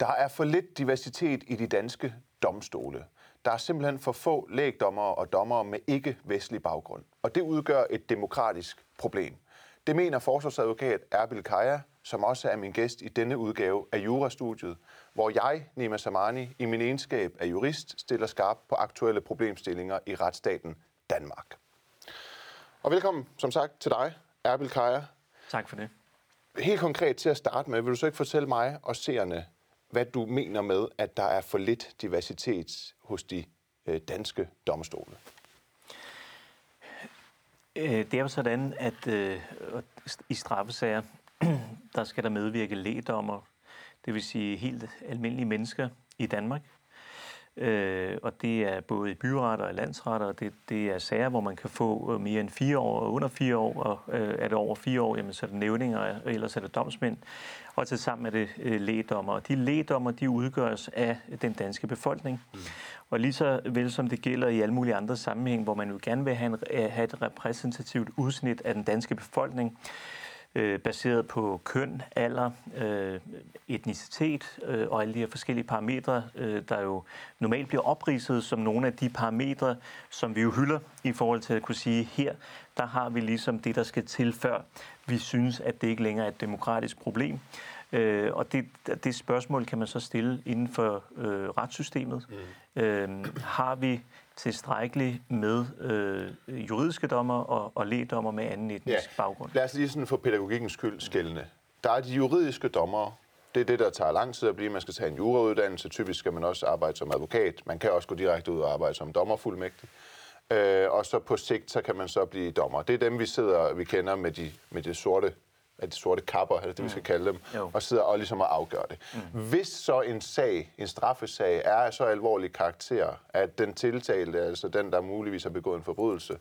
Der er for lidt diversitet i de danske domstole. Der er simpelthen for få lægdommere og dommere med ikke-vestlig baggrund. Og det udgør et demokratisk problem. Det mener forsvarsadvokat Erbil Kaya, som også er min gæst i denne udgave af Jurastudiet, hvor jeg, Nima Samani, i min egenskab af jurist, stiller skarp på aktuelle problemstillinger i retsstaten Danmark. Og velkommen, som sagt, til dig, Erbil Kaya. Tak for det. Helt konkret til at starte med, vil du så ikke fortælle mig og seerne, hvad du mener med, at der er for lidt diversitet hos de øh, danske domstole? Øh, det er jo sådan, at øh, i straffesager, der skal der medvirke lægdommer, det vil sige helt almindelige mennesker i Danmark. Øh, og det er både i byretter og landsretter, og det, det er sager, hvor man kan få mere end fire år og under fire år, og øh, er det over fire år, jamen, så er det nævninger, og ellers er det domsmænd, og til sammen er det øh, lægdommer. Og de lægdommer, de udgøres af den danske befolkning. Mm. Og lige så vel som det gælder i alle mulige andre sammenhæng, hvor man jo gerne vil have, en, have et repræsentativt udsnit af den danske befolkning, øh, baseret på køn, alder, øh, etnicitet øh, og alle de her forskellige parametre, øh, der jo normalt bliver opridset som nogle af de parametre, som vi jo hylder i forhold til at kunne sige, her der har vi ligesom det, der skal til, før vi synes, at det ikke længere er et demokratisk problem. Øh, og det, det spørgsmål kan man så stille inden for øh, retssystemet. Mm. Øh, har vi tilstrækkeligt med øh, juridiske dommer og, og lægdommer med anden etnisk ja. baggrund? Lad os lige sådan for pædagogikkens skyld skældende. Der er de juridiske dommer, det er det, der tager lang tid at blive. Man skal tage en jurauddannelse. Typisk skal man også arbejde som advokat. Man kan også gå direkte ud og arbejde som dommerfuldmægtig. Øh, og så på sigt, så kan man så blive dommer. Det er dem, vi sidder, vi kender med de, med de sorte af de sorte kapper, eller det vi skal mm. kalde dem, jo. og sidder og ligesom og afgør det. Mm. Hvis så en sag, en straffesag, er af så alvorlig karakter, at den tiltalte, altså den, der muligvis har begået en forbrydelse,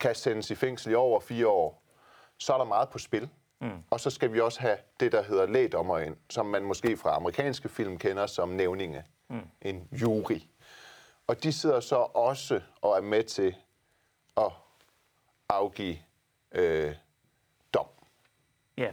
kan sendes i fængsel i over fire år, så er der meget på spil. Mm. Og så skal vi også have det, der hedder lægdommer ind, som man måske fra amerikanske film kender som nævninge. Mm. En jury. Og de sidder så også og er med til at afgive øh, Ja,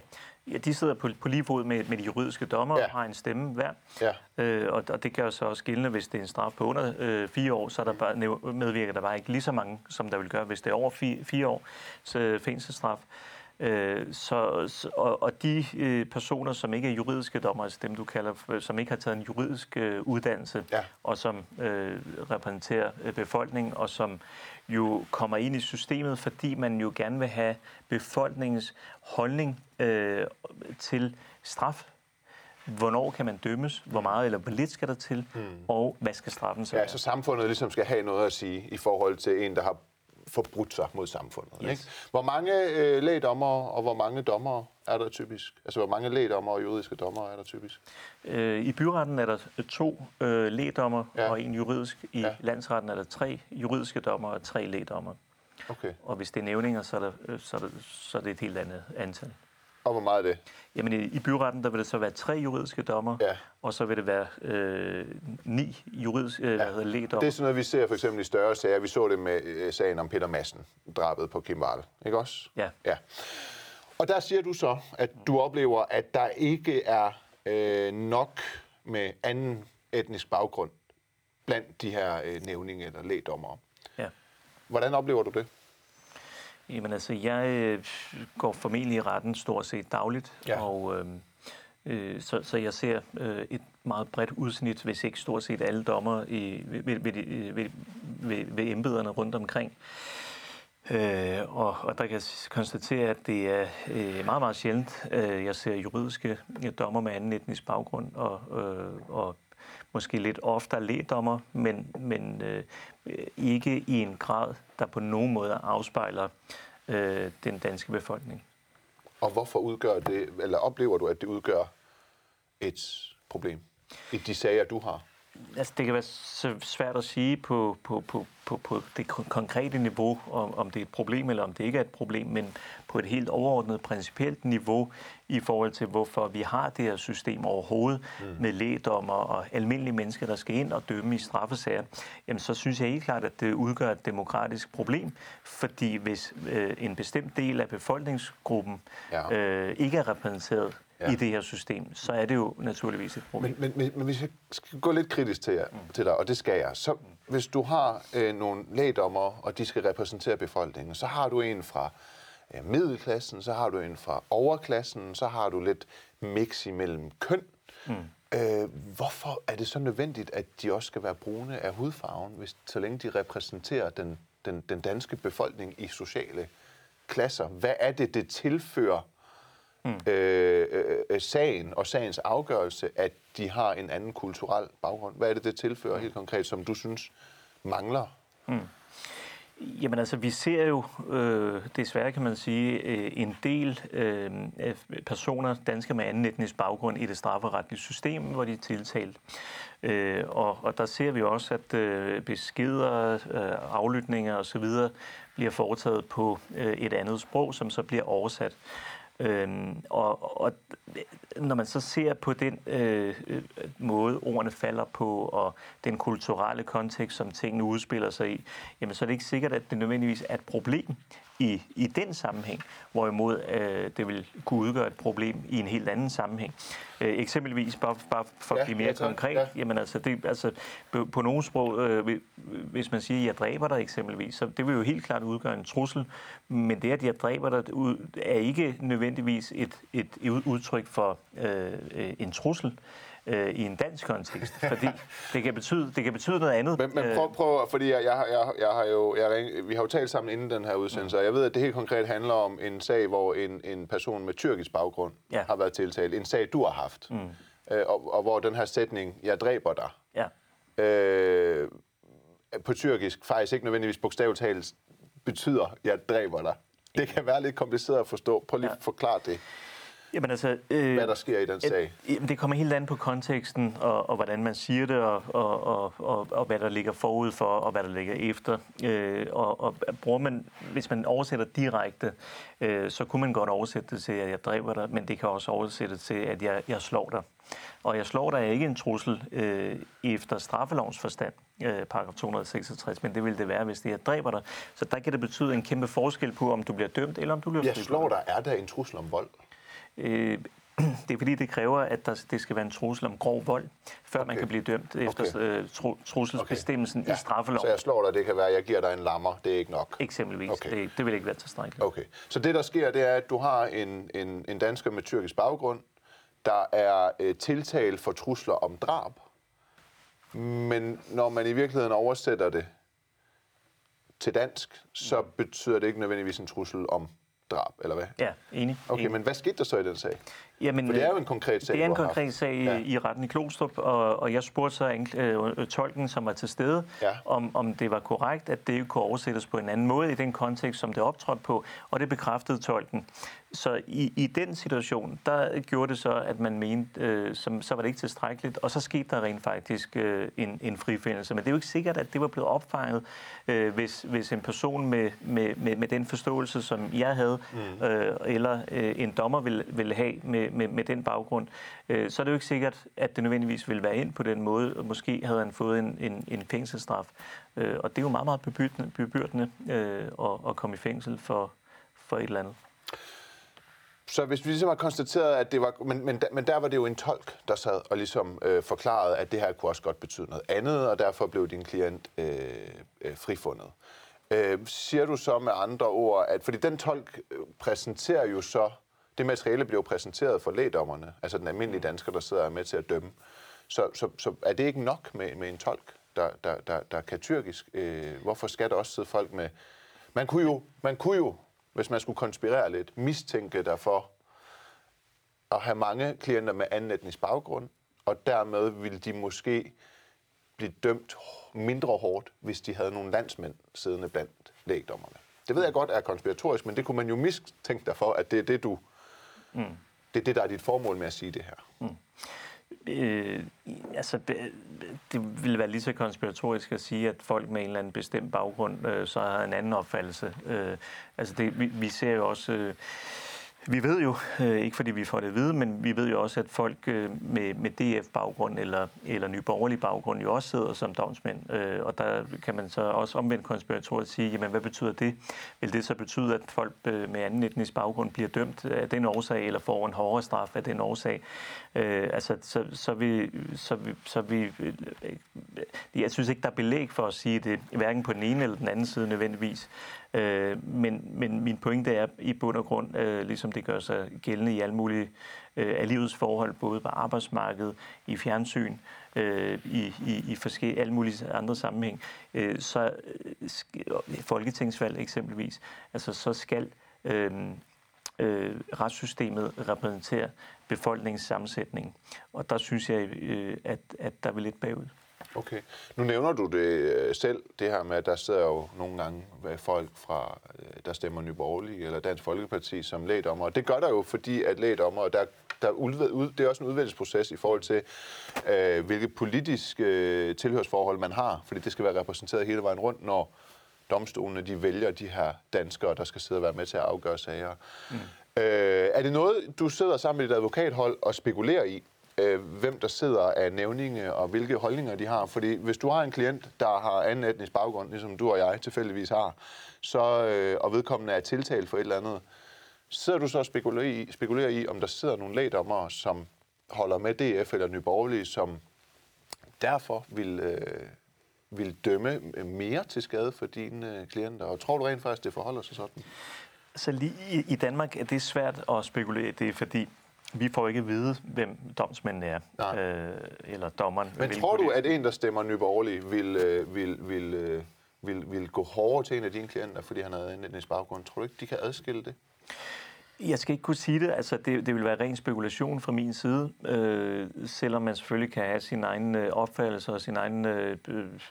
ja de sidder på, på lige fod med, med de juridiske dommer ja. og har en stemme hver. Ja. Øh, og, og det jo så også gældende, hvis det er en straf på under øh, fire år, så er der bare, medvirker der bare ikke lige så mange, som der vil gøre, hvis det er over fire, fire år så fængselsstraf. Øh, så, og, og de øh, personer, som ikke er juridiske dommer, altså dem du kalder, som ikke har taget en juridisk øh, uddannelse, ja. og som øh, repræsenterer øh, befolkningen, og som jo kommer ind i systemet, fordi man jo gerne vil have befolkningens holdning øh, til straf. Hvornår kan man dømmes? Hvor meget eller hvor lidt skal der til? Mm. Og hvad skal straffen så Ja, så samfundet ligesom skal have noget at sige i forhold til en, der har forbrudt sig mod samfundet. Yes. Ikke? Hvor mange øh, lægdommer og hvor mange dommer er der typisk? Altså, hvor mange lægdommer og juridiske dommer er der typisk? Øh, I byretten er der to øh, lægdommer ja. og en juridisk. I ja. landsretten er der tre juridiske dommer og tre lægdommer. Okay. Og hvis det er nævninger, så er, der, øh, så, er der, så er det et helt andet antal. Og hvor meget er det? Jamen i, i byretten, der vil det så være tre juridiske dommer, ja. og så vil det være øh, ni juridiske øh, ja. lægdommer. Det er sådan noget, vi ser for eksempel i større sager. Vi så det med øh, sagen om Peter Madsen, drabet på Kim Wahl, ikke også? Ja. ja. Og der siger du så, at du oplever, at der ikke er øh, nok med anden etnisk baggrund blandt de her øh, nævninge eller lægdommere. Ja. Hvordan oplever du det? Jamen altså, jeg øh, går formentlig i retten stort set dagligt, ja. og øh, øh, så, så jeg ser øh, et meget bredt udsnit, hvis ikke stort set alle dommer i, ved, ved, ved, ved, ved, ved embederne rundt omkring. Øh, og, og der kan jeg konstatere, at det er øh, meget, meget sjældent, øh, jeg ser juridiske dommer med anden etnisk baggrund, og, øh, og måske lidt oftere lægdommer, men, men øh, ikke i en grad, der på nogen måde afspejler øh, den danske befolkning. Og hvorfor udgør det, eller oplever du, at det udgør et problem i de sager, du har? Altså, det kan være svært at sige på, på, på, på, på det konkrete niveau, om, om det er et problem eller om det ikke er et problem, men på et helt overordnet principielt niveau i forhold til, hvorfor vi har det her system overhovedet mm. med lægdommer og almindelige mennesker, der skal ind og dømme i straffesager, jamen så synes jeg helt klart, at det udgør et demokratisk problem, fordi hvis øh, en bestemt del af befolkningsgruppen ja. øh, ikke er repræsenteret ja. i det her system, så er det jo naturligvis et problem. Men, men, men, men hvis jeg skal gå lidt kritisk til, jer, mm. til dig, og det skal jeg, så hvis du har øh, nogle lægdommer, og de skal repræsentere befolkningen, så har du en fra øh, middelklassen, så har du en fra overklassen, så har du lidt mix imellem køn. Mm. Øh, hvorfor er det så nødvendigt, at de også skal være brune af hudfarven, hvis, så længe de repræsenterer den, den, den danske befolkning i sociale klasser? Hvad er det, det tilfører mm. øh, øh, sagen og sagens afgørelse, at de har en anden kulturel baggrund? Hvad er det, det tilfører helt konkret, som du synes mangler? Mm. Jamen altså, vi ser jo øh, desværre, kan man sige, øh, en del øh, personer, danske med anden etnisk baggrund, i det strafferetlige system, hvor de er tiltalt. Øh, og, og der ser vi også, at øh, beskeder, øh, aflytninger osv. bliver foretaget på øh, et andet sprog, som så bliver oversat. Øhm, og, og når man så ser på den øh, måde, ordene falder på, og den kulturelle kontekst, som tingene udspiller sig i, jamen så er det ikke sikkert, at det nødvendigvis er et problem i, i den sammenhæng, hvorimod øh, det vil kunne udgøre et problem i en helt anden sammenhæng. Øh, eksempelvis, bare, bare for at blive mere ja, konkret, ja. jamen altså, det, altså på, på nogle sprog, øh, hvis man siger, at jeg dræber dig eksempelvis, så det vil jo helt klart udgøre en trussel, men det, at jeg dræber dig, er ikke nødvendigvis et, et udtryk for øh, en trussel øh, i en dansk kontekst, fordi det kan betyde, det kan betyde noget andet. Men, men prøv, øh. prøv fordi jeg, jeg, jeg, jeg har jo, jeg, vi har jo talt sammen inden den her udsendelse, og jeg ved, at det helt konkret handler om en sag, hvor en, en person med tyrkisk baggrund ja. har været tiltalt. En sag, du har haft. Mm. Øh, og, og hvor den her sætning, jeg dræber dig, ja. øh, på tyrkisk faktisk ikke nødvendigvis bogstaveligt talt betyder, jeg dræber dig. Det kan være lidt kompliceret at forstå. Prøv lige at forklare det. Jamen altså, øh, hvad der sker i den sag? Jamen, det kommer helt an på konteksten, og, og hvordan man siger det, og, og, og, og, og hvad der ligger forud for, og hvad der ligger efter. Øh, og, og bruger man, hvis man oversætter direkte, øh, så kunne man godt oversætte det til, at jeg dræber dig, men det kan også oversætte til, at jeg, jeg slår dig. Og jeg slår dig er ikke en trussel øh, efter straffelovens forstand, øh, paragraf 266, men det vil det være, hvis det er dræber dig. Så der kan det betyde en kæmpe forskel på, om du bliver dømt, eller om du bliver Jeg slår dig, er der en trussel om vold? Øh, det er fordi, det kræver, at der, det skal være en trussel om grov vold, før okay. man kan blive dømt efter okay. Øh, tru, trusselsbestemmelsen okay. ja. i straffeloven. Så jeg slår dig, det kan være, at jeg giver dig en lammer, det er ikke nok? Eksempelvis. Okay. Det, det vil ikke være tilstrækkeligt. Okay. Så det, der sker, det er, at du har en, en, en dansker med tyrkisk baggrund, der er øh, tiltalt for trusler om drab, men når man i virkeligheden oversætter det til dansk, så betyder det ikke nødvendigvis en trussel om drab, eller hvad? Ja, enig. Okay, enig. men hvad skete der så i den sag? Jamen, For det er jo en konkret sag, Det er en konkret sag ja. i retten i Klostrup, og, og jeg spurgte så øh, tolken, som var til stede, ja. om, om det var korrekt, at det kunne oversættes på en anden måde i den kontekst, som det optrådte på, og det bekræftede tolken. Så i, i den situation, der gjorde det så, at man mente, øh, som, så var det ikke tilstrækkeligt, og så skete der rent faktisk øh, en, en frifindelse. Men det er jo ikke sikkert, at det var blevet opfanget, øh, hvis, hvis en person med, med, med, med den forståelse, som jeg havde, mm. øh, eller øh, en dommer ville, ville have med, med, med den baggrund, øh, så er det jo ikke sikkert, at det nødvendigvis ville være ind på den måde, og måske havde han fået en, en, en fængselsstraf. Øh, og det er jo meget, meget bebyrdende, bebyrdende øh, at, at komme i fængsel for, for et eller andet. Så hvis vi ligesom har konstateret, at det var... Men, men, men der var det jo en tolk, der sad og ligesom øh, forklarede, at det her kunne også godt betyde noget andet, og derfor blev din klient øh, øh, frifundet. Øh, siger du så med andre ord, at... Fordi den tolk øh, præsenterer jo så... Det materiale bliver jo præsenteret for lægdommerne, altså den almindelige dansker, der sidder med til at dømme. Så, så, så er det ikke nok med, med en tolk, der, der, der, der kan tyrkisk? Øh, hvorfor skal der også sidde folk med... Man kunne jo, man kunne jo hvis man skulle konspirere lidt, mistænke derfor at have mange klienter med anden etnisk baggrund, og dermed ville de måske blive dømt mindre hårdt, hvis de havde nogle landsmænd siddende blandt lægdommerne. Det ved jeg godt er konspiratorisk, men det kunne man jo mistænke dig for, at det er det, du... Mm. Det er det, der er dit formål med at sige det her. Mm. Øh, altså, det ville være lige så konspiratorisk at sige, at folk med en eller anden bestemt baggrund øh, så har en anden opfattelse. Øh, altså, det, vi, vi ser jo også... Øh, vi ved jo, øh, ikke fordi vi får det at vide, men vi ved jo også, at folk øh, med, med DF-baggrund eller, eller nyborgerlig baggrund jo også sidder som domsmænd. Øh, og der kan man så også omvendt konspiratorisk sige, jamen hvad betyder det? Vil det så betyde, at folk med anden etnisk baggrund bliver dømt af den årsag, eller får en hårdere straf af den årsag? Øh, altså, så, så vi, så vi, så vi, jeg synes ikke, der er belæg for at sige det, hverken på den ene eller den anden side nødvendigvis. Øh, men, men min pointe er i bund og grund, øh, ligesom det gør sig gældende i alle mulige øh, af livets forhold, både på arbejdsmarkedet, i fjernsyn, øh, i, i, i forskellige, alle mulige andre sammenhæng, øh, så øh, øh folketingsvalg eksempelvis, altså så skal øh, øh, retssystemet repræsentere befolkningens sammensætning. Og der synes jeg, øh, at, at der er lidt bagud. Okay. Nu nævner du det øh, selv, det her med, at der sidder jo nogle gange folk fra, øh, der stemmer Nyborgerlige eller Dansk Folkeparti som lægdommer. Og det gør der jo, fordi at lægdommer, der, der ud, det er også en udvælgelsesproces i forhold til, øh, hvilke politiske øh, tilhørsforhold man har, fordi det skal være repræsenteret hele vejen rundt, når domstolene de vælger de her danskere, der skal sidde og være med til at afgøre sager. Mm. Øh, er det noget, du sidder sammen med dit advokathold og spekulerer i? Øh, hvem der sidder af nævninge og hvilke holdninger de har. Fordi hvis du har en klient, der har anden etnisk baggrund, ligesom du og jeg tilfældigvis har, så, øh, og vedkommende er tiltalt for et eller andet, sidder du så og spekulerer i, spekulerer i om der sidder nogle lægdommere, som holder med DF eller Nyborgerlige, som derfor vil, øh, vil dømme mere til skade for dine øh, klienter. Og tror du rent faktisk, det forholder sig sådan? Så lige i, Danmark er det svært at spekulere det, fordi vi får ikke at vide, hvem domsmændene er, øh, eller dommeren. Men tror du, at en, der stemmer nyborgerlig, vil, øh, vil, vil, øh, vil, vil gå hårdere til en af dine klienter, fordi han havde en etnisk baggrund? Tror du ikke, de kan adskille det? Jeg skal ikke kunne sige det. Altså, det, det vil være ren spekulation fra min side, øh, selvom man selvfølgelig kan have sin egen øh, opfattelse og sin egen øh,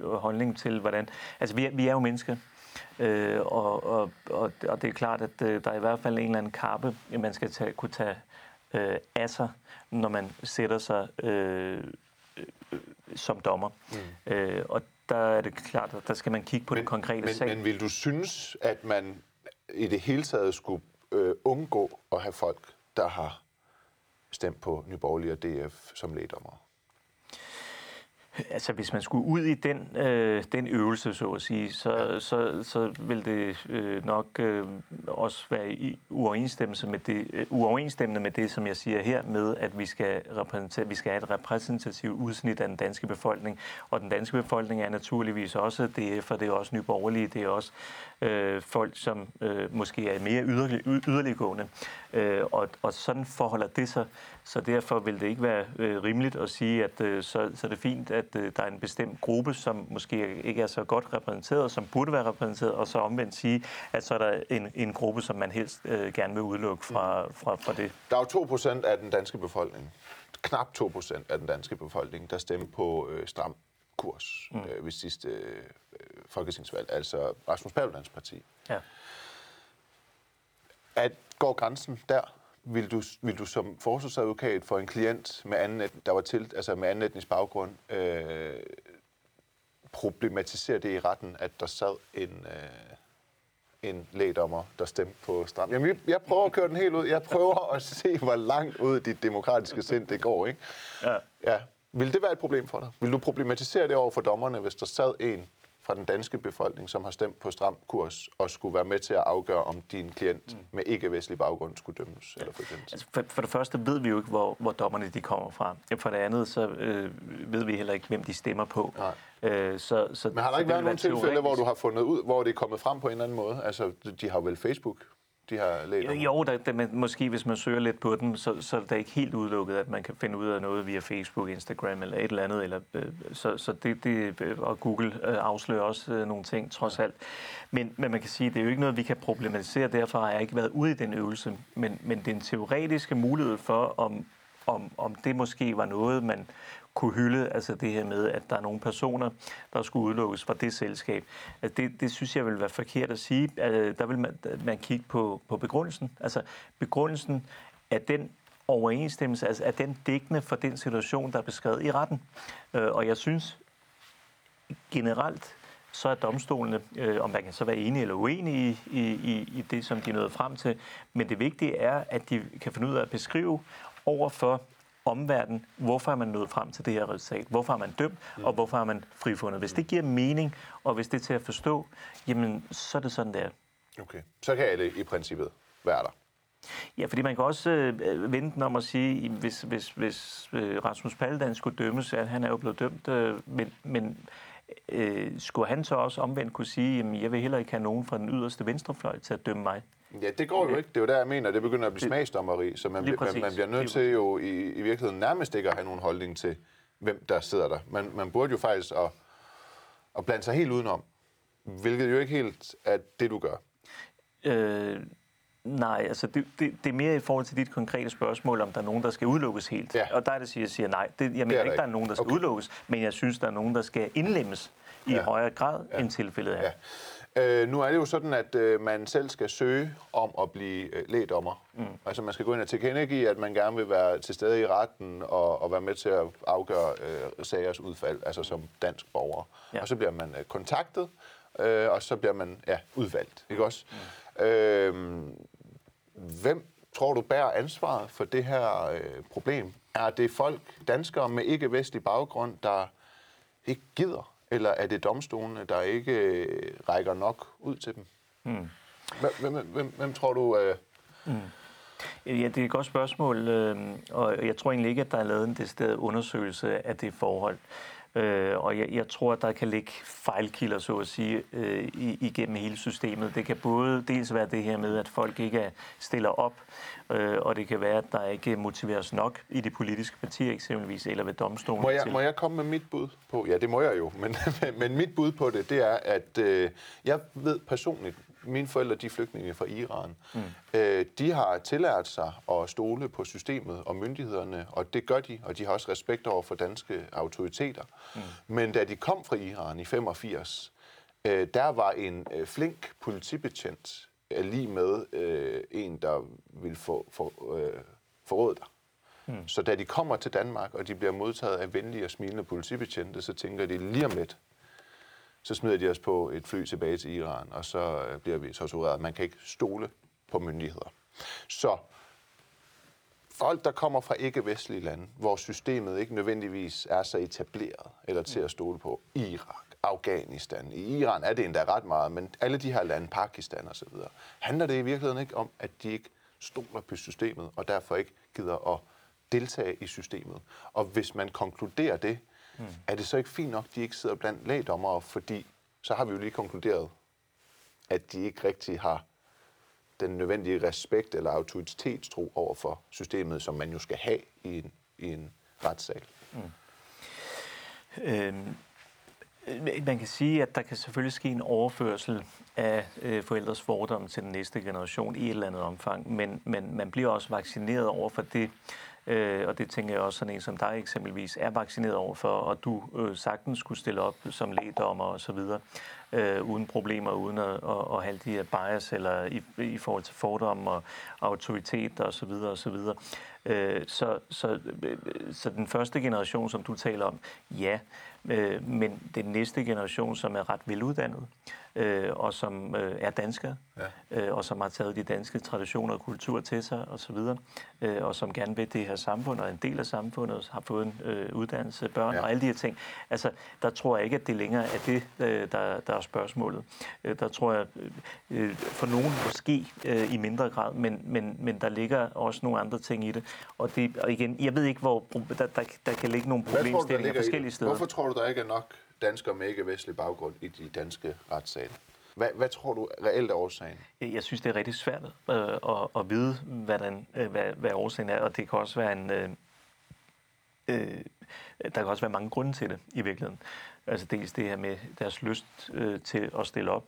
holdning til, hvordan... Altså, vi er, vi er jo mennesker, øh, og, og, og, og det er klart, at øh, der er i hvert fald en eller anden kappe, man skal tage, kunne tage øh, af sig, når man sætter sig øh, øh, som dommer. Mm. Øh, og der er det klart, at der skal man kigge på men, den konkrete men, sag. Men vil du synes, at man i det hele taget skulle øh, undgå at have folk, der har stemt på Nyborgerlige og DF som lægdommer? Altså, hvis man skulle ud i den, øh, den øvelse, så at sige, så, så, så vil det øh, nok øh, også være i uoverensstemmelse med det, øh, uoverensstemmende med det, som jeg siger her, med at vi skal, repræsentere, vi skal have et repræsentativt udsnit af den danske befolkning. Og den danske befolkning er naturligvis også DF, og det er også nyborgerlige, det er også øh, folk, som øh, måske er mere yderlig, yderliggående. Øh, og, og sådan forholder det sig. Så derfor vil det ikke være øh, rimeligt at sige, at øh, så, så er det fint, at øh, der er en bestemt gruppe, som måske ikke er så godt repræsenteret, som burde være repræsenteret, og så omvendt sige, at så er der en, en gruppe, som man helst øh, gerne vil udelukke fra, fra, fra det. Der er jo 2 procent af den danske befolkning, knap 2 procent af den danske befolkning, der stemmer på øh, stram kurs mm. øh, ved sidste øh, folketingsvalg, altså Rasmus Paludans parti. Ja. At går grænsen der? Vil du, vil du som forsvarsadvokat for en klient, med anden, der var til, altså med anden etnisk baggrund, øh, problematisere det i retten, at der sad en, øh, en lægdommer, der stemte på stram? Jamen, jeg prøver at køre den helt ud. Jeg prøver at se, hvor langt ud dit demokratiske sind det går, ikke? Ja. ja. Vil det være et problem for dig? Vil du problematisere det over for dommerne, hvis der sad en fra den danske befolkning, som har stemt på stram kurs, og skulle være med til at afgøre, om din klient mm. med ikke-vestlig baggrund skulle dømmes? Eller for, altså for, for det første ved vi jo ikke, hvor, hvor dommerne de kommer fra. For det andet, så øh, ved vi heller ikke, hvem de stemmer på. Nej. Øh, så, så, Men har der ikke været nogle tilfælde, hvor du har fundet ud, hvor det er kommet frem på en eller anden måde? Altså, de har vel Facebook? De har læst Jo, der, der, man, måske hvis man søger lidt på dem, så, så er det ikke helt udelukket, at man kan finde ud af noget via Facebook, Instagram eller et eller andet. Eller, øh, så så det, det, og Google øh, afslører også øh, nogle ting, trods alt. Men, men man kan sige, at det er jo ikke noget, vi kan problematisere. Derfor har jeg ikke været ude i den øvelse. Men, men den teoretiske mulighed for, om, om, om det måske var noget, man kunne hylde, altså det her med, at der er nogle personer, der skulle udelukkes fra det selskab. Altså det, det synes jeg vil være forkert at sige. Altså, der vil man, man kigge på, på begrundelsen. Altså begrundelsen er den overensstemmelse, altså er den dækkende for den situation, der er beskrevet i retten. Øh, og jeg synes generelt, så er domstolene, øh, om man kan så være enige eller uenige i, i, i, i det, som de nåede frem til. Men det vigtige er, at de kan finde ud af at beskrive over for omverdenen, hvorfor er man nået frem til det her resultat, hvorfor er man dømt, mm. og hvorfor er man frifundet. Hvis det giver mening, og hvis det er til at forstå, jamen, så er det sådan, det er. Okay, så kan alle i princippet være der. Ja, fordi man kan også øh, vente den om at sige, hvis, hvis, hvis øh, Rasmus Paludan skulle dømmes, at han er jo blevet dømt, øh, men, men øh, skulle han så også omvendt kunne sige, at jeg vil heller ikke have nogen fra den yderste venstrefløj til at dømme mig? Ja, det går jo ikke. Det er jo der, jeg mener, det begynder at blive smagsdommeri, så man, man, man bliver nødt til jo i, i virkeligheden nærmest ikke at have nogen holdning til, hvem der sidder der. Man, man burde jo faktisk at, at blande sig helt udenom, hvilket jo ikke helt er det, du gør. Øh, Nej, altså det, det, det er mere i forhold til dit konkrete spørgsmål, om der er nogen, der skal udelukkes helt. Ja. Og der er det, jeg siger nej. Det, jeg mener ikke, der er nogen, der skal okay. udelukkes, men jeg synes, der er nogen, der skal indlemmes i ja. højere grad, ja. end tilfældet er. Ja. Øh, nu er det jo sådan, at øh, man selv skal søge om at blive øh, lægdommer. Mm. Altså man skal gå ind og tilkendegive, at man gerne vil være til stede i retten og, og være med til at afgøre øh, sagers udfald, altså som dansk borger. Ja. Og så bliver man øh, kontaktet, øh, og så bliver man ja, udvalgt. Ikke også? Mm. Øh, hvem tror du bærer ansvaret for det her øh, problem? Er det folk, danskere med ikke-vestlig baggrund, der ikke gider eller er det domstolene, der ikke øh, rækker nok ud til dem? Mm. Hvem, hvem, hvem, hvem tror du... Øh... Mm. Ja, det er et godt spørgsmål, øh, og jeg tror egentlig ikke, at der er lavet en decideret undersøgelse af det forhold. Øh, og jeg, jeg tror, at der kan ligge fejlkilder, så at sige, øh, igennem hele systemet. Det kan både dels være det her med, at folk ikke stiller op, øh, og det kan være, at der ikke motiveres nok i de politiske partier eksempelvis, eller ved domstolen. Må jeg, til. må jeg komme med mit bud på? Ja, det må jeg jo, men, men mit bud på det, det er, at øh, jeg ved personligt, mine forældre, de er flygtninge fra Iran. Mm. Øh, de har tillært sig at stole på systemet og myndighederne, og det gør de, og de har også respekt over for danske autoriteter. Mm. Men da de kom fra Iran i 85, øh, der var en øh, flink politibetjent øh, lige med øh, en, der ville få, for, øh, forråde dig. Mm. Så da de kommer til Danmark, og de bliver modtaget af venlige og smilende politibetjente, så tænker de lige om lidt, så smider de os på et fly tilbage til Iran, og så øh, bliver vi tortureret. Man kan ikke stole på myndigheder. Så folk, der kommer fra ikke-vestlige lande, hvor systemet ikke nødvendigvis er så etableret eller til at stole på, Irak, Afghanistan, i Iran er det endda ret meget, men alle de her lande, Pakistan osv., handler det i virkeligheden ikke om, at de ikke stoler på systemet, og derfor ikke gider at deltage i systemet. Og hvis man konkluderer det, Mm. Er det så ikke fint nok, at de ikke sidder blandt lægdommere, fordi så har vi jo lige konkluderet, at de ikke rigtig har den nødvendige respekt eller autoritetstro over for systemet, som man jo skal have i en, i en retssal. Mm. Øhm, øh, man kan sige, at der kan selvfølgelig ske en overførsel af øh, forældres fordomme til den næste generation i et eller andet omfang, men, men man bliver også vaccineret over for det, Øh, og det tænker jeg også sådan en som dig eksempelvis er vaccineret overfor, og du øh, sagtens skulle stille op som lægdommer og så videre, øh, uden problemer, uden at, at, at have de her bias eller i, i forhold til fordomme og autoritet og så videre og så videre. Øh, så, så, øh, så den første generation, som du taler om, ja, øh, men den næste generation, som er ret veluddannet, øh, og som øh, er danskere, ja. øh, og som har taget de danske traditioner og kultur til sig osv., øh, og som gerne vil det her samfund, og er en del af samfundet, har fået en øh, uddannelse, børn ja. og alle de her ting. Altså, der tror jeg ikke, at det længere er det, øh, der, der er spørgsmålet. Øh, der tror jeg, øh, for nogen måske øh, i mindre grad, men, men, men der ligger også nogle andre ting i det. Og, det, og igen, jeg ved ikke, hvor der, der, der kan ligge nogle problemstillinger forskellige steder. Hvorfor tror du, der ikke er nok danskere med ikke-vestlig baggrund i de danske retssale? Hvad, hvad tror du reelt er årsagen? Jeg synes, det er rigtig svært øh, at, at vide, hvad, den, øh, hvad, hvad årsagen er, og det kan også være en... Øh, øh, der kan også være mange grunde til det i virkeligheden. Altså dels det her med deres lyst øh, til at stille op.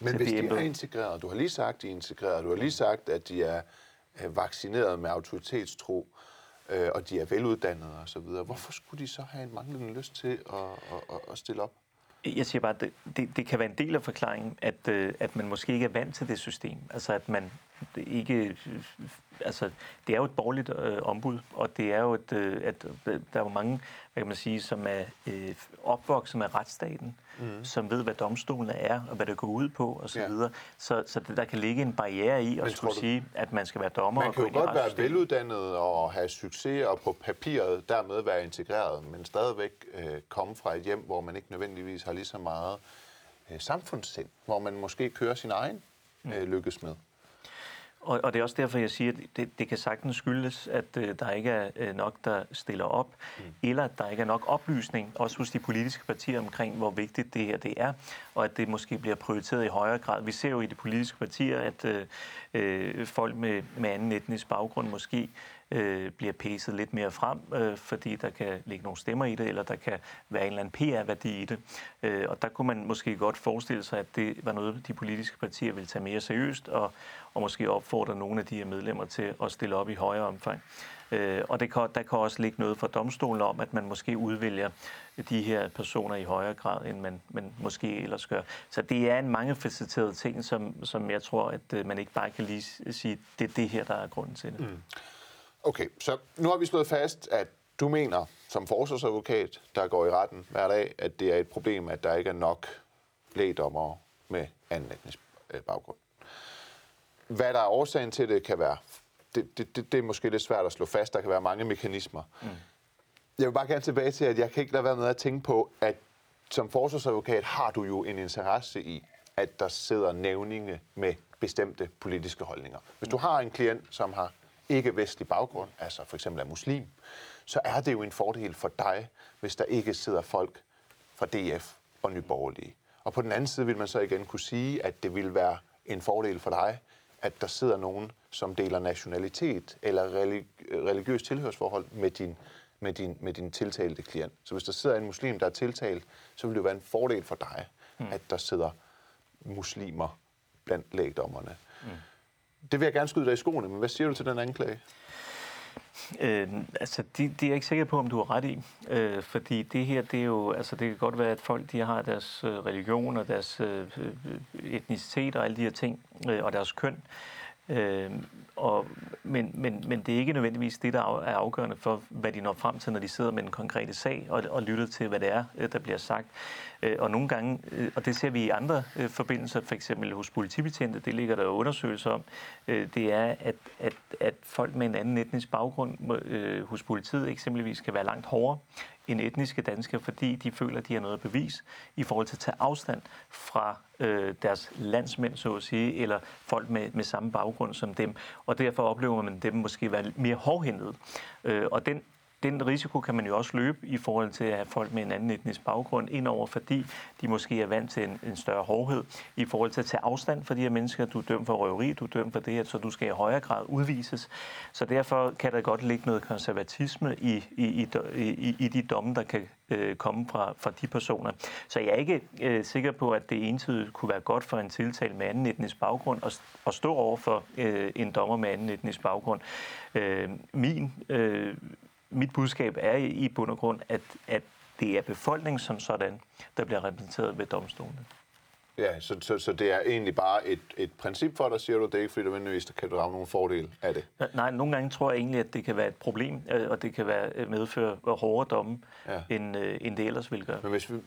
Men hvis de er integreret, du har lige sagt, de er integreret, du har lige sagt, at de er vaccineret med autoritetstro, øh, og de er veluddannede osv., hvorfor skulle de så have en manglende lyst til at, at, at stille op? Jeg siger bare, at det, det, det kan være en del af forklaringen, at, øh, at man måske ikke er vant til det system. Altså at man ikke... Altså, det er jo et borgerligt øh, ombud, og det er jo et... Øh, at, der er jo mange, hvad kan man sige, som er øh, opvokset med retsstaten, mm. som ved, hvad domstolene er, og hvad det går ud på, og så ja. videre. Så, så der kan ligge en barriere i at skulle du, sige, at man skal være dommer Man kan jo godt være veluddannet og have succes, og på papiret dermed være integreret, men stadigvæk øh, komme fra et hjem, hvor man ikke nødvendigvis har lige så meget øh, samfundssind, hvor man måske kører sin egen mm. øh, lykkes med. Og, og det er også derfor, jeg siger, at det, det kan sagtens skyldes, at øh, der ikke er øh, nok, der stiller op, mm. eller at der ikke er nok oplysning, også hos de politiske partier omkring, hvor vigtigt det her det er, og at det måske bliver prioriteret i højere grad. Vi ser jo i de politiske partier, at øh, øh folk med, med anden etnisk baggrund måske øh, bliver pæset lidt mere frem, øh, fordi der kan ligge nogle stemmer i det, eller der kan være en eller anden PR-værdi i det. Øh, og der kunne man måske godt forestille sig, at det var noget, de politiske partier ville tage mere seriøst, og, og måske opfordre nogle af de her medlemmer til at stille op i højere omfang. Øh, og det kan, der kan også ligge noget fra domstolen om, at man måske udvælger de her personer i højere grad, end man, man måske ellers gør. Så det er en mangefacetteret ting, som, som jeg tror, at øh, man ikke bare kan lige sige, det er det her, der er grunden til det. Mm. Okay, så nu har vi slået fast, at du mener, som forsvarsadvokat, der går i retten hver dag, at det er et problem, at der ikke er nok lægdommere med anden etnisk øh, baggrund. Hvad der er årsagen til det, kan være... Det, det, det, det er måske lidt svært at slå fast. Der kan være mange mekanismer. Mm. Jeg vil bare gerne tilbage til, at jeg kan ikke lade være med at tænke på, at som forsvarsadvokat har du jo en interesse i, at der sidder nævninge med bestemte politiske holdninger. Hvis du har en klient, som har ikke-vestlig baggrund, altså for eksempel er muslim, så er det jo en fordel for dig, hvis der ikke sidder folk fra DF og Nyborgerlige. Og på den anden side vil man så igen kunne sige, at det vil være en fordel for dig, at der sidder nogen, som deler nationalitet eller religiøs tilhørsforhold med din, med, din, med din tiltalte klient. Så hvis der sidder en muslim, der er tiltalt, så vil det være en fordel for dig, mm. at der sidder muslimer blandt lægdommerne. Mm. Det vil jeg gerne skyde dig i skoene, men hvad siger du til den anklage? Øh, altså, det, det er jeg ikke sikker på, om du har ret i. Øh, fordi det her, det er jo, altså det kan godt være, at folk de har deres øh, religion og deres øh, øh, øh, etnicitet og alle de her ting, øh, og deres køn. Øh, Øh, og, men, men, men det er ikke nødvendigvis det, der er afgørende for, hvad de når frem til, når de sidder med en konkrete sag og, og lytter til, hvad det er, øh, der bliver sagt. Øh, og nogle gange, øh, og det ser vi i andre øh, forbindelser, for eksempel hos politibetjente, det ligger der jo undersøgelser om, øh, det er, at, at, at folk med en anden etnisk baggrund hos politiet eksempelvis kan være langt hårdere end etniske danskere, fordi de føler, at de har noget bevis i forhold til at tage afstand fra øh, deres landsmænd, så at sige, eller folk med, med samme baggrund som dem. Og derfor oplever man dem måske være mere hårdhændet. Øh, og den den risiko kan man jo også løbe i forhold til at have folk med en anden etnisk baggrund indover, fordi de måske er vant til en, en større hårdhed i forhold til at tage afstand for de her mennesker. Du er dømt for røveri, du er dømt for det her, så du skal i højere grad udvises. Så derfor kan der godt ligge noget konservatisme i, i, i, i, i de domme, der kan øh, komme fra, fra de personer. Så jeg er ikke øh, sikker på, at det entydigt kunne være godt for en tiltal med anden etnisk baggrund at, at stå over for øh, en dommer med anden etnisk baggrund. Øh, min øh, mit budskab er i bund og grund, at, at det er befolkningen som sådan, der bliver repræsenteret ved domstolene. Ja, så, så, så det er egentlig bare et, et princip for dig, siger du, det er ikke fordi, nødvendigvis kan du have nogen fordel af det? Nej, nogle gange tror jeg egentlig, at det kan være et problem, øh, og det kan være øh, medføre hårdere domme, ja. end, øh, end det ellers vil gøre. Men hvis vi,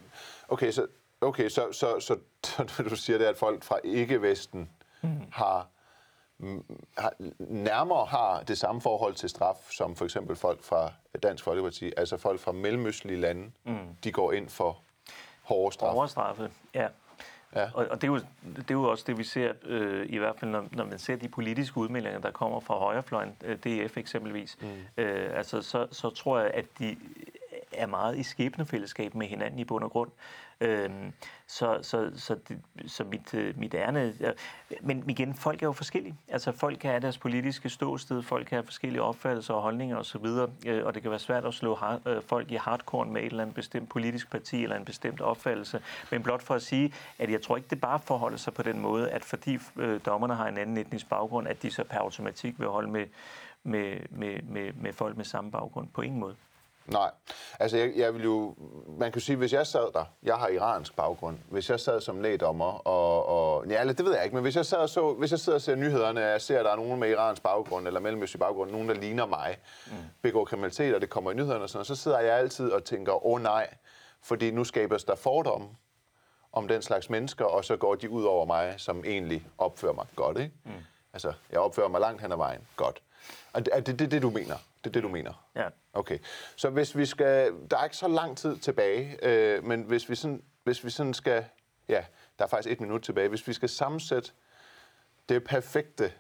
okay, så, okay, så, så, så, så du siger det, at folk fra ikke-vesten mm. har, nærmere har det samme forhold til straf, som for eksempel folk fra Dansk Folkeparti, altså folk fra mellemøstlige lande, mm. de går ind for hårde straffe. Hårde straffe, ja. Ja. Og, og det, er jo, det er jo også det, vi ser, øh, i hvert fald når, når man ser de politiske udmeldinger, der kommer fra højrefløjen, øh, DF eksempelvis, mm. øh, altså, så, så tror jeg, at de er meget i skæbnefællesskab med hinanden i bund og grund. Øhm, så, så, så, det, så mit, øh, mit ærne... Ja, men igen, folk er jo forskellige. Altså folk kan have deres politiske ståsted, folk kan have forskellige opfattelser og holdninger osv., øh, og det kan være svært at slå har, øh, folk i hardcore med et eller andet bestemt politisk parti eller en bestemt opfattelse. Men blot for at sige, at jeg tror ikke, det bare forholder sig på den måde, at fordi øh, dommerne har en anden etnisk baggrund, at de så per automatik vil holde med, med, med, med, med folk med samme baggrund. På ingen måde. Nej, altså jeg, jeg vil jo, man kan sige, hvis jeg sad der, jeg har iransk baggrund, hvis jeg sad som lægdommer, og, og ja, eller det ved jeg ikke, men hvis jeg, sad og så, hvis jeg sidder og ser nyhederne, og jeg ser, at der er nogen med iransk baggrund, eller mellemøstlig baggrund, nogen, der ligner mig, mm. begår kriminalitet, og det kommer i nyhederne og sådan noget, så sidder jeg altid og tænker, åh oh, nej, fordi nu skabes der fordomme om den slags mennesker, og så går de ud over mig, som egentlig opfører mig godt, ikke? Mm. Altså, jeg opfører mig langt hen ad vejen. Godt. Er det det, det, det, du mener? Det er det, du mener? Ja. Okay. Så hvis vi skal... Der er ikke så lang tid tilbage, øh, men hvis vi, sådan, hvis vi sådan skal... Ja, der er faktisk et minut tilbage. Hvis vi skal sammensætte det perfekte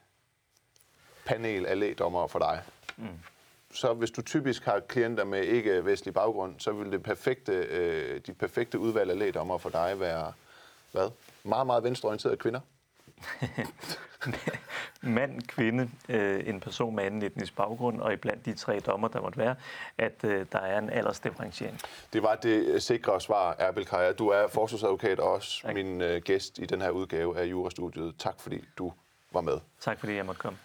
panel af lægdommere for dig, mm. så hvis du typisk har klienter med ikke-vestlig baggrund, så vil det perfekte, øh, de perfekte udvalg af lægdommere for dig være, hvad? Meget, meget venstreorienterede kvinder? mand, kvinde, øh, en person med anden etnisk baggrund, og iblandt de tre dommer, der måtte være, at øh, der er en aldersdifferentiering. Det var det sikre svar, Erbil Kaja. Du er forsvarsadvokat og også tak. min øh, gæst i den her udgave af Jurastudiet. Tak fordi du var med. Tak fordi jeg måtte komme.